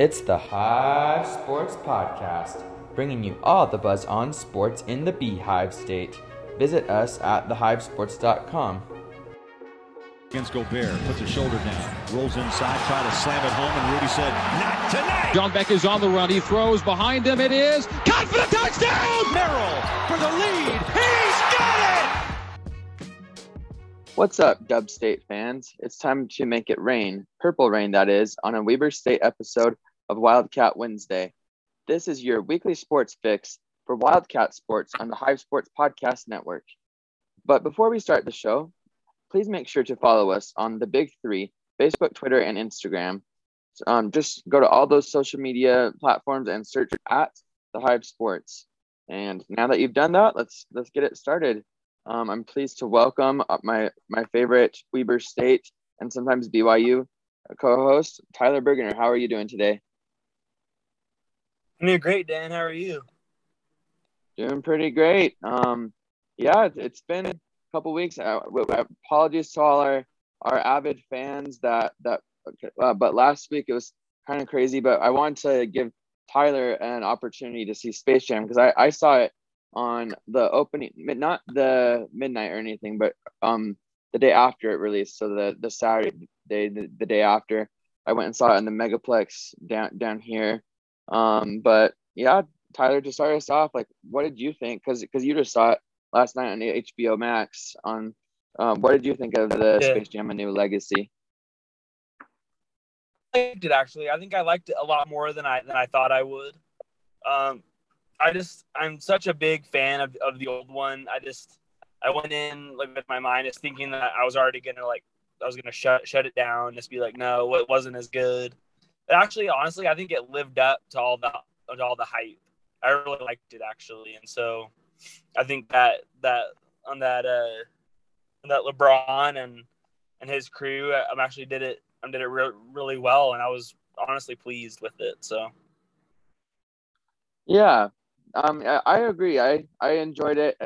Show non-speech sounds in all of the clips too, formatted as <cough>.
It's the Hive Sports Podcast, bringing you all the buzz on sports in the Beehive State. Visit us at thehivesports.com. Against Gobert, puts his shoulder down, rolls inside, try to slam it home, and Rudy said, "Not tonight." John Beck is on the run. He throws behind him. It is caught for the touchdown. Merrill for the lead. He's got it. What's up, Dub State fans? It's time to make it rain, purple rain that is, on a Weber State episode of Wildcat Wednesday. This is your weekly sports fix for Wildcat Sports on the Hive Sports Podcast Network. But before we start the show, please make sure to follow us on the big three Facebook, Twitter, and Instagram. Um, just go to all those social media platforms and search at the Hive Sports. And now that you've done that, let's let's get it started. Um, I'm pleased to welcome my my favorite Weber State and sometimes BYU co-host Tyler Burgener. How are you doing today? I'm doing great, Dan. How are you? Doing pretty great. Um, yeah, it's been a couple weeks. Uh, apologies to all our our avid fans that that. Uh, but last week it was kind of crazy. But I wanted to give Tyler an opportunity to see Space Jam because I I saw it on the opening, not the midnight or anything, but um the day after it released. So the the Saturday day, the, the day after, I went and saw it in the Megaplex down down here. Um, but yeah, Tyler, to start us off, like, what did you think? Because because you just saw it last night on HBO Max. On um, what did you think of the. Space Jam: A New Legacy? I liked it actually. I think I liked it a lot more than I than I thought I would. Um, I just I'm such a big fan of, of the old one. I just I went in like with my mind is thinking that I was already gonna like I was gonna shut shut it down, just be like, no, it wasn't as good. Actually, honestly, I think it lived up to all the to all the hype. I really liked it actually, and so I think that that on that uh that LeBron and and his crew, I'm um, actually did it. I um, did it re- really well, and I was honestly pleased with it. So. Yeah, um, I agree. I I enjoyed it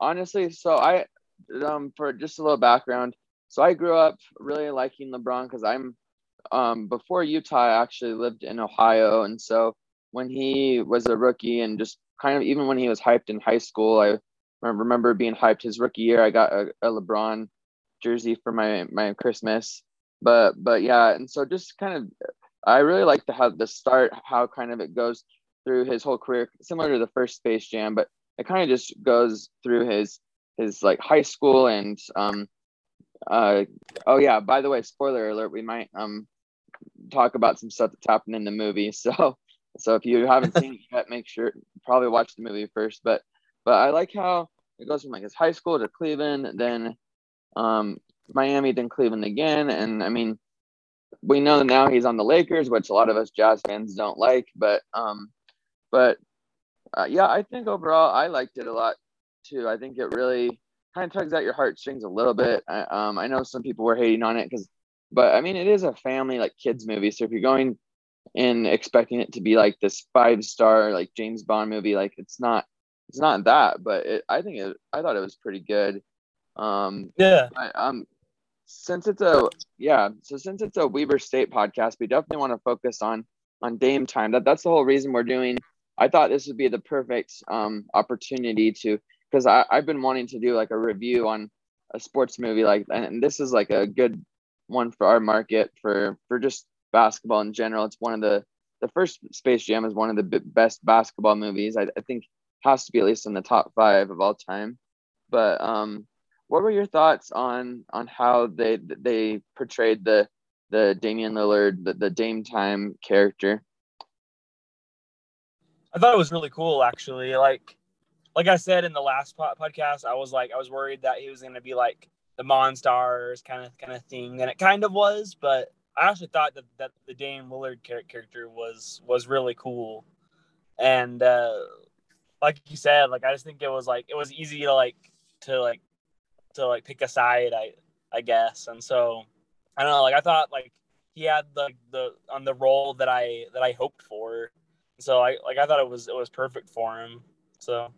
honestly. So I, um, for just a little background. So I grew up really liking LeBron because I'm, um, before Utah, I actually lived in Ohio, and so when he was a rookie and just kind of even when he was hyped in high school, I remember being hyped his rookie year. I got a, a LeBron jersey for my my Christmas, but but yeah, and so just kind of I really like to have the start how kind of it goes through his whole career, similar to the first Space Jam, but it kind of just goes through his his like high school and um uh oh yeah by the way spoiler alert we might um talk about some stuff that's happened in the movie <laughs> so so if you haven't seen it yet make sure probably watch the movie first but but i like how it goes from like his high school to cleveland then um miami then cleveland again and i mean we know now he's on the lakers which a lot of us jazz fans don't like but um but uh, yeah, I think overall I liked it a lot too. I think it really kind of tugs at your heartstrings a little bit. I, um, I know some people were hating on it because, but I mean, it is a family like kids movie. So if you're going in expecting it to be like this five star like James Bond movie, like it's not, it's not that. But it, I think it, I thought it was pretty good. Um, yeah. I, um, since it's a yeah, so since it's a Weber State podcast, we definitely want to focus on on Dame time. That that's the whole reason we're doing I thought this would be the perfect um, opportunity to because I've been wanting to do like a review on a sports movie like and this is like a good one for our market for for just basketball in general. It's one of the the first Space Jam is one of the b- best basketball movies. I, I think has to be at least in the top five of all time. But um, what were your thoughts on on how they they portrayed the the Damian Lillard the, the Dame Time character? I thought it was really cool actually. Like like I said in the last podcast, I was like I was worried that he was going to be like the Monstars kind of kind of thing, and it kind of was. But I actually thought that, that the Dame Lillard character was was really cool, and uh, like you said, like I just think it was like it was easy to like to like to like pick a side, I I guess, and so I don't know. Like I thought like he had the the on the role that I that I hoped for so I like I thought it was it was perfect for him. So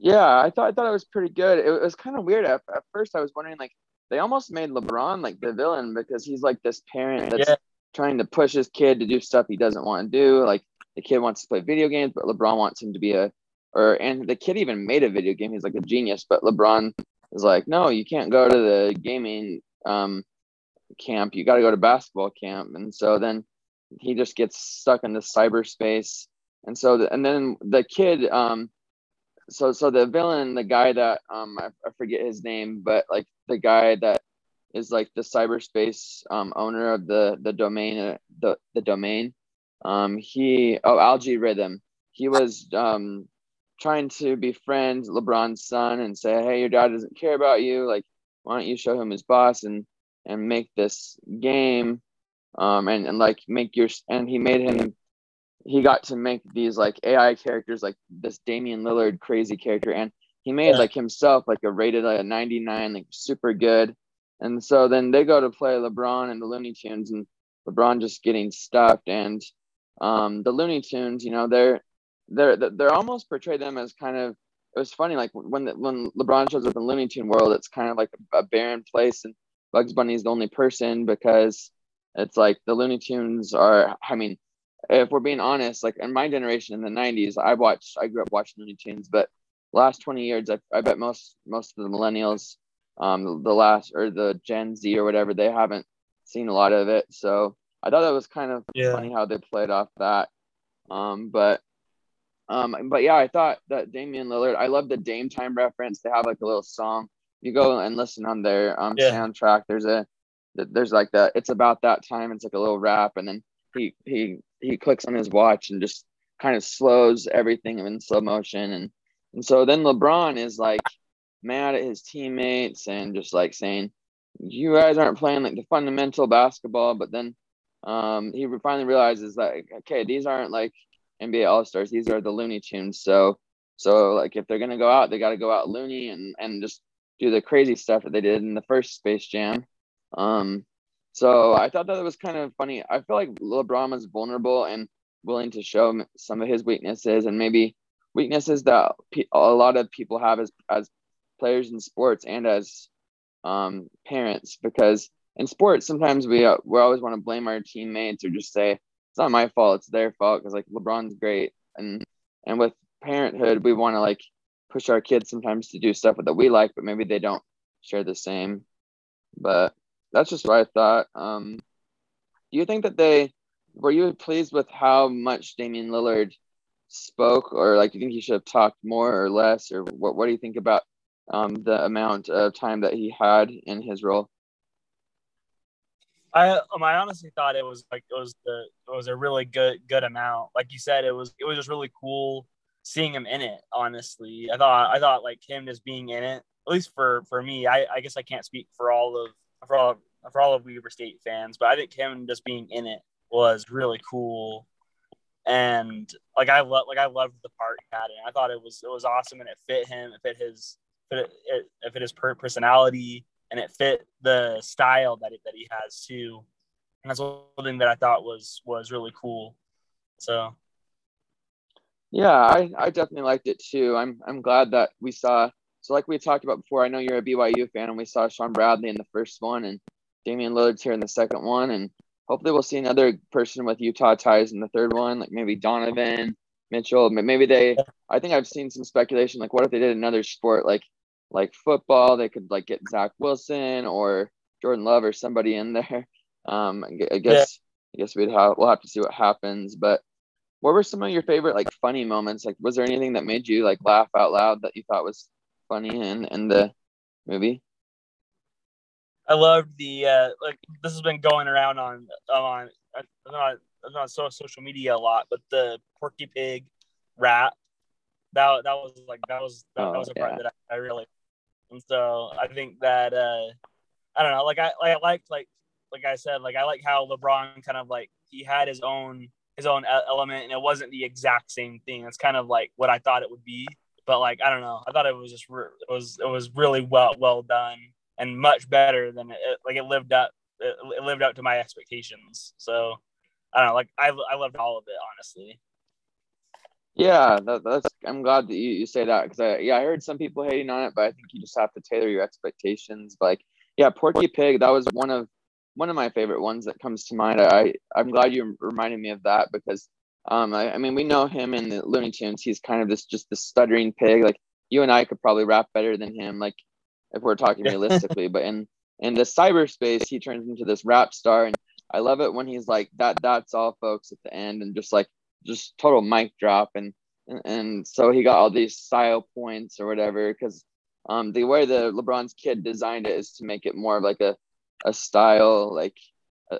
yeah, I thought I thought it was pretty good. It, was kind of weird at, at first. I was wondering like they almost made LeBron like the villain because he's like this parent that's yeah. trying to push his kid to do stuff he doesn't want to do. Like the kid wants to play video games, but LeBron wants him to be a or and the kid even made a video game. He's like a genius, but LeBron is like, no, you can't go to the gaming um, camp. You got to go to basketball camp. And so then he just gets stuck in the cyberspace. And so the, and then the kid um, so so the villain, the guy that um I, I forget his name, but like the guy that is like the cyberspace um owner of the the domain uh, the the domain um he oh Al-G Rhythm. He was um trying to befriend lebron's son and say hey your dad doesn't care about you. Like why don't you show him his boss and and make this game um and, and like make your and he made him he got to make these like AI characters like this Damian Lillard crazy character and he made like himself like a rated like a 99 like super good. And so then they go to play LeBron and the Looney Tunes and LeBron just getting stuffed. And um the Looney Tunes you know they're they're they're almost portray them as kind of it was funny like when the, when LeBron shows up in Looney Tune world it's kind of like a, a barren place and Bugs Bunny is the only person because it's like the Looney Tunes are I mean if we're being honest, like in my generation in the '90s, I watched, I grew up watching Looney Tunes, but last 20 years, I, I bet most most of the millennials, um, the last or the Gen Z or whatever, they haven't seen a lot of it. So I thought that was kind of yeah. funny how they played off that. Um, but um, but yeah, I thought that Damian Lillard, I love the Dame Time reference. They have like a little song. You go and listen on their um yeah. soundtrack. There's a there's like the it's about that time. It's like a little rap, and then he he he clicks on his watch and just kind of slows everything in slow motion. And and so then LeBron is like mad at his teammates and just like saying you guys aren't playing like the fundamental basketball. But then um he finally realizes that okay these aren't like NBA All-Stars. These are the Looney Tunes. So so like if they're going to go out they got to go out loony and and just do the crazy stuff that they did in the first Space Jam. Um so I thought that was kind of funny. I feel like LeBron was vulnerable and willing to show some of his weaknesses and maybe weaknesses that a lot of people have as as players in sports and as um, parents because in sports sometimes we uh, we always want to blame our teammates or just say it's not my fault it's their fault because like LeBron's great and and with parenthood we want to like push our kids sometimes to do stuff that we like but maybe they don't share the same but that's just what I thought. Um, do you think that they were you pleased with how much Damian Lillard spoke, or like do you think he should have talked more or less, or what? What do you think about um, the amount of time that he had in his role? I um, I honestly thought it was like it was the it was a really good good amount. Like you said, it was it was just really cool seeing him in it. Honestly, I thought I thought like him just being in it. At least for for me, I I guess I can't speak for all of for all for all of Weber State fans, but I think him just being in it was really cool. And like I love like I loved the part he had and I thought it was it was awesome and it fit him, it fit his fit it, it, it fit his personality and it fit the style that it, that he has too. And that's one thing that I thought was was really cool. So yeah, I, I definitely liked it too. I'm I'm glad that we saw so like we talked about before, I know you're a BYU fan, and we saw Shawn Bradley in the first one, and Damian Lillard's here in the second one, and hopefully we'll see another person with Utah ties in the third one, like maybe Donovan Mitchell. Maybe they. I think I've seen some speculation, like what if they did another sport, like like football? They could like get Zach Wilson or Jordan Love or somebody in there. <laughs> Um, I guess yeah. I guess we'd have we'll have to see what happens, but. What were some of your favorite like funny moments? Like, was there anything that made you like laugh out loud that you thought was funny in in the movie. I loved the uh, like this has been going around on on I'm not not so social media a lot, but the Porky Pig rap that that was like that was that, oh, that was a part that I, I, really and so I think that uh I don't know like I like I liked like like I said like I like how LeBron kind of like he had his own his own element and it wasn't the exact same thing. It's kind of like what I thought it would be but like I don't know, I thought it was just re- it was it was really well well done and much better than it like it lived up it, it lived up to my expectations. So I don't know, like I I loved all of it honestly. Yeah, that, that's. I'm glad that you, you say that because I yeah I heard some people hating on it, but I think you just have to tailor your expectations. Like yeah, Porky Pig that was one of one of my favorite ones that comes to mind. I I'm glad you reminded me of that because um I, I mean we know him in the Looney Tunes. He's kind of this just this stuttering pig. Like you and I could probably rap better than him. Like if we're talking <laughs> realistically, but in in the cyberspace, he turns into this rap star, and I love it when he's like that. That's all, folks, at the end, and just like just total mic drop, and and so he got all these style points or whatever because um the way the LeBron's kid designed it is to make it more of like a a style like a,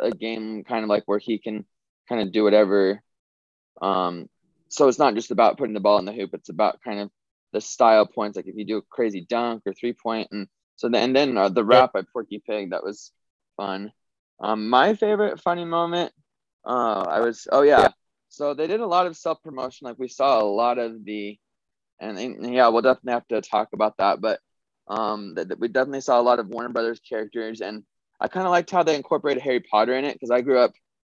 a game kind of like where he can kind of do whatever um so it's not just about putting the ball in the hoop it's about kind of the style points like if you do a crazy dunk or three point and so the, and then uh, the rap by Porky Pig that was fun. Um my favorite funny moment uh I was oh yeah. So they did a lot of self promotion like we saw a lot of the and, and yeah we'll definitely have to talk about that but um, that we definitely saw a lot of Warner Brothers characters, and I kind of liked how they incorporated Harry Potter in it because I grew up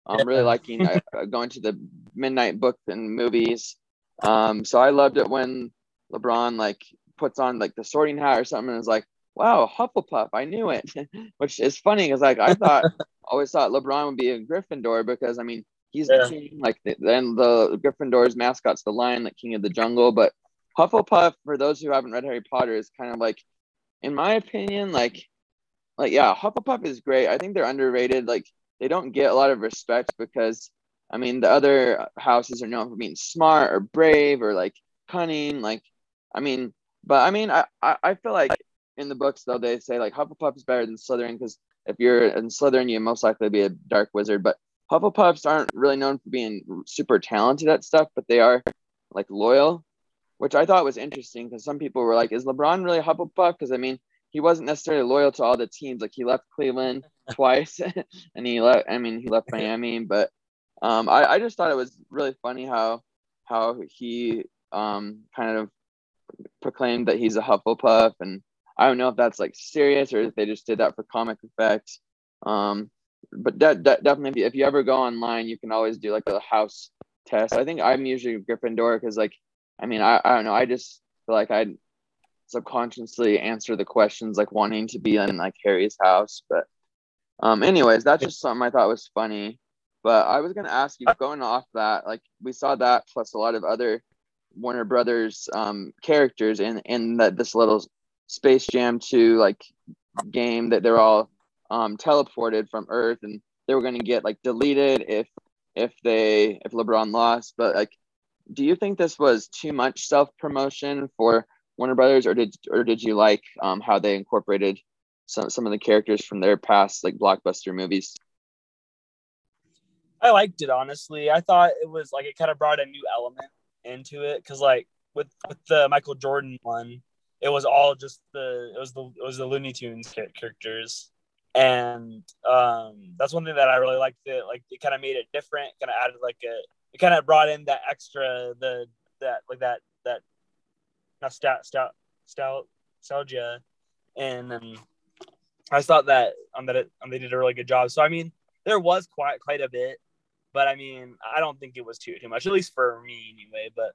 um, really liking uh, uh, going to the midnight book and movies. Um, so I loved it when LeBron like puts on like the sorting hat or something and is like, "Wow, Hufflepuff! I knew it," <laughs> which is funny because like I thought <laughs> always thought LeBron would be a Gryffindor because I mean he's yeah. the king, like then the Gryffindor's mascot's the lion, like king of the jungle, but Hufflepuff, for those who haven't read Harry Potter, is kind of like in my opinion, like, like yeah, Hufflepuff is great. I think they're underrated. Like, they don't get a lot of respect because, I mean, the other houses are known for being smart or brave or like cunning. Like, I mean, but I mean, I I, I feel like in the books though they say like Hufflepuff is better than Slytherin because if you're in Slytherin, you most likely be a dark wizard. But Hufflepuffs aren't really known for being super talented at stuff, but they are like loyal which I thought was interesting because some people were like, "Is LeBron really Hufflepuff?" Because I mean, he wasn't necessarily loyal to all the teams. Like he left Cleveland twice, <laughs> and he left. I mean, he left <laughs> Miami, but um, I I just thought it was really funny how how he um kind of proclaimed that he's a Hufflepuff, and I don't know if that's like serious or if they just did that for comic effect. Um, but that, that definitely, if you, if you ever go online, you can always do like a house test. I think I'm usually Gryffindor because like I mean, I, I don't know. I just feel like I'd subconsciously answer the questions like wanting to be in like Harry's house. But um, anyways, that's just something I thought was funny. But I was gonna ask you, going off that, like we saw that plus a lot of other Warner Brothers um, characters in in that this little Space Jam 2 like game that they're all um, teleported from Earth and they were gonna get like deleted if if they if LeBron lost. But like do you think this was too much self promotion for Warner Brothers, or did or did you like um, how they incorporated some some of the characters from their past like blockbuster movies? I liked it honestly. I thought it was like it kind of brought a new element into it because like with with the Michael Jordan one, it was all just the it was the it was the Looney Tunes characters, and um, that's one thing that I really liked. It like it kind of made it different, kind of added like a it kind of brought in that extra the that like that that stout nostalgia and then I thought that um that it um, they did a really good job. So I mean there was quite quite a bit, but I mean I don't think it was too too much at least for me anyway. But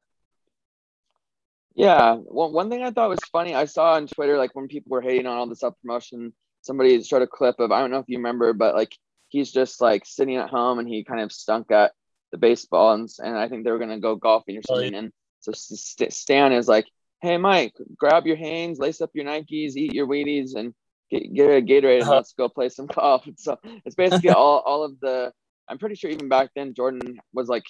yeah, well, one thing I thought was funny I saw on Twitter like when people were hating on all the self promotion, somebody showed a clip of I don't know if you remember, but like he's just like sitting at home and he kind of stunk at the baseball and, and I think they were going to go golfing or something. And so Stan is like, Hey, Mike, grab your Hanes, lace up your Nikes, eat your Wheaties and get, get a Gatorade and uh-huh. let's go play some <laughs> golf. So it's basically all, all of the, I'm pretty sure even back then Jordan was like,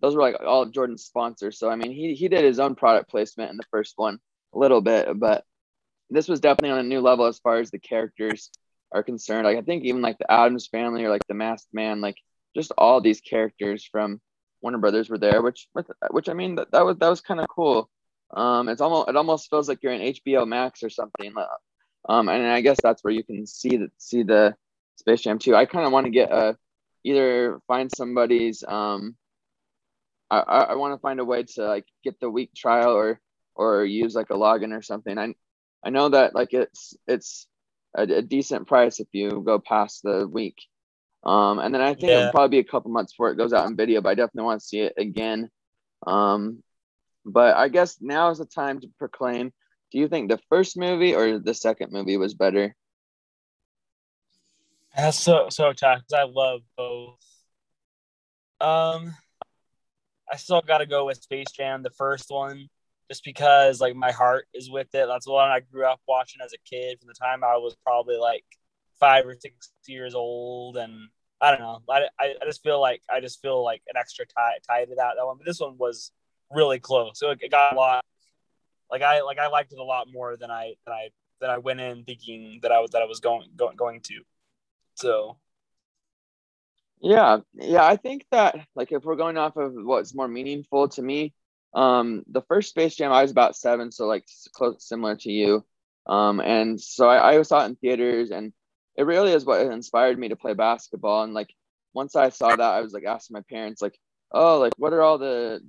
those were like all of Jordan's sponsors. So, I mean, he, he did his own product placement in the first one a little bit, but this was definitely on a new level as far as the characters are concerned. Like, I think even like the Addams family or like the masked man, like just all these characters from Warner Brothers were there, which which I mean that, that was that was kind of cool. Um, it's almost it almost feels like you're in HBO Max or something. Um, and I guess that's where you can see the see the Space Jam too. I kind of want to get a either find somebody's um I, I want to find a way to like get the week trial or or use like a login or something. I I know that like it's it's a, a decent price if you go past the week. Um, and then I think yeah. it'll probably be a couple months before it goes out in video, but I definitely want to see it again. Um, but I guess now is the time to proclaim. Do you think the first movie or the second movie was better? That's so so tough because I love both. Um, I still got to go with Space Jam, the first one, just because like my heart is with it. That's the one I grew up watching as a kid from the time I was probably like five or six years old, and I don't know. I, I, just feel like I just feel like an extra tie tie to that that one. But this one was really close, so it, it got a lot. Like I like I liked it a lot more than I than I than I went in thinking that I was that I was going going going to. So yeah, yeah, I think that like if we're going off of what's more meaningful to me, um, the first Space Jam I was about seven, so like close similar to you, um, and so I, I saw it in theaters, and it really is what inspired me to play basketball. And like once I saw that, I was like asking my parents, like, oh, like what are all the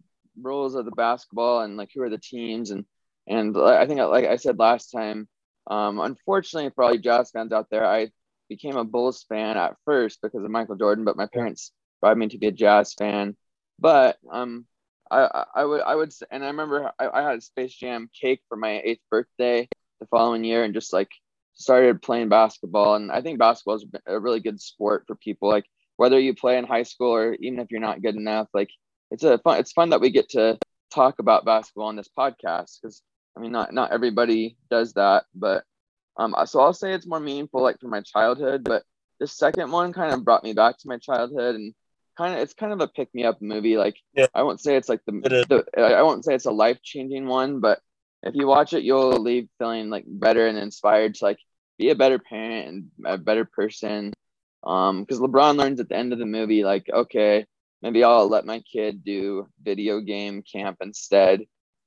rules of the basketball, and like who are the teams, and and I think like I said last time, um, unfortunately for all you Jazz fans out there, I became a Bulls fan at first because of Michael Jordan, but my parents brought me to be a Jazz fan. But um, I I would I would and I remember I, I had a Space Jam cake for my eighth birthday the following year, and just like started playing basketball. And I think basketball is a really good sport for people. Like whether you play in high school or even if you're not good enough, like it's a fun. It's fun that we get to talk about basketball on this podcast because I mean not not everybody does that, but um, so I'll say it's more meaningful like for my childhood, but the second one kind of brought me back to my childhood and kind of it's kind of a pick me up movie. Like yeah. I won't say it's like the, the I won't say it's a life changing one, but if you watch it, you'll leave feeling like better and inspired to like be a better parent and a better person. Um, because LeBron learns at the end of the movie, like, okay, maybe I'll let my kid do video game camp instead.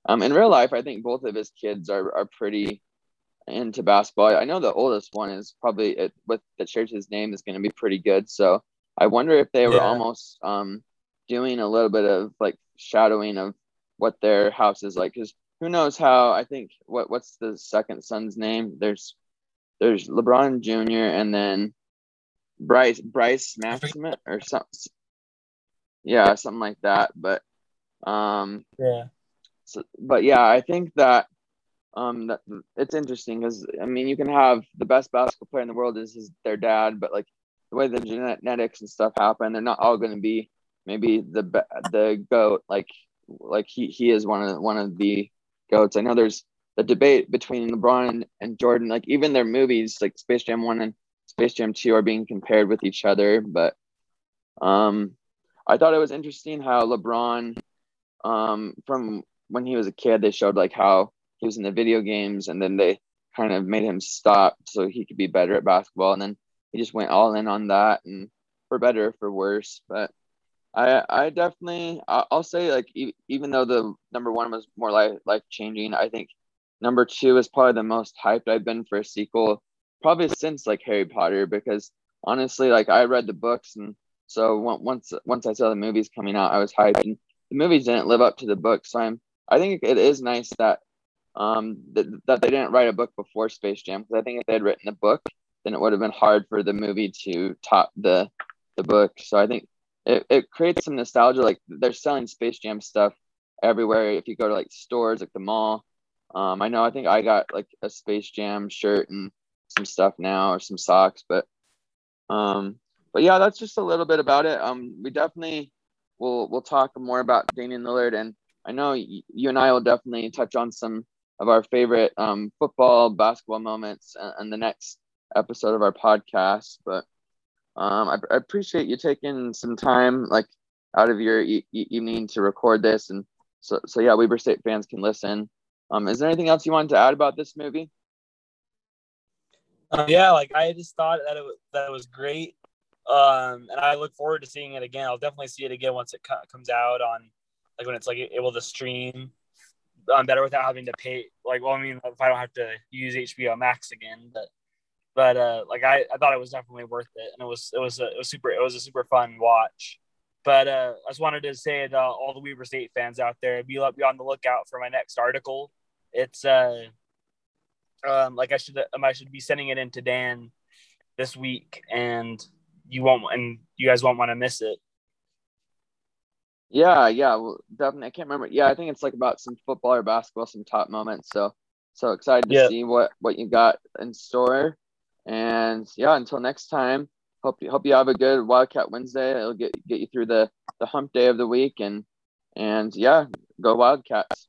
Um, in real life, I think both of his kids are are pretty into basketball. I know the oldest one is probably it, with that shares his name is going to be pretty good. So I wonder if they were yeah. almost um, doing a little bit of like shadowing of what their house is like. Because who knows how? I think what what's the second son's name? There's there's LeBron Jr. and then Bryce Bryce Maximus or something. Yeah, something like that. But um, yeah. But yeah, I think that um that it's interesting because I mean you can have the best basketball player in the world is his, their dad, but like the way the genetics and stuff happen, they're not all going to be maybe the the goat like like he he is one of one of the goats. I know there's the debate between LeBron and, and Jordan, like even their movies like Space Jam One and Space Jam Two are being compared with each other, but um I thought it was interesting how LeBron um from when he was a kid they showed like how he was in the video games and then they kind of made him stop so he could be better at basketball and then he just went all in on that and for better for worse but i i definitely i'll say like even though the number one was more life life changing i think number two is probably the most hyped i've been for a sequel probably since like harry potter because honestly like i read the books and so once once i saw the movies coming out i was hyped and the movies didn't live up to the book so i'm i think it is nice that um, th- that they didn't write a book before Space Jam because I think if they had written a book, then it would have been hard for the movie to top the the book. So I think it, it creates some nostalgia. Like they're selling Space Jam stuff everywhere. If you go to like stores, like the mall, um, I know I think I got like a Space Jam shirt and some stuff now or some socks, but um, but yeah, that's just a little bit about it. Um, we definitely will we'll talk more about Damian Lillard and I know you and I will definitely touch on some of our favorite um, football, basketball moments in the next episode of our podcast. But um, I, I, appreciate you taking some time, like out of your e- evening, to record this, and so so yeah, Weber State fans can listen. Um, is there anything else you wanted to add about this movie? Uh, yeah, like I just thought that it that it was great, um, and I look forward to seeing it again. I'll definitely see it again once it co- comes out on, like when it's like able to stream um, better without having to pay. Like, well, I mean, if I don't have to use HBO Max again, but but uh, like I, I thought it was definitely worth it, and it was it was a, it was super it was a super fun watch. But uh, I just wanted to say to all the Weber State fans out there, be be on the lookout for my next article. It's uh, um, like I should um, I should be sending it in to Dan this week, and you won't and you guys won't want to miss it. Yeah, yeah, well, definitely. I can't remember. Yeah, I think it's like about some football or basketball, some top moments. So, so excited to yeah. see what what you got in store. And yeah, until next time, hope you hope you have a good Wildcat Wednesday. It'll get get you through the the hump day of the week, and and yeah, go Wildcats.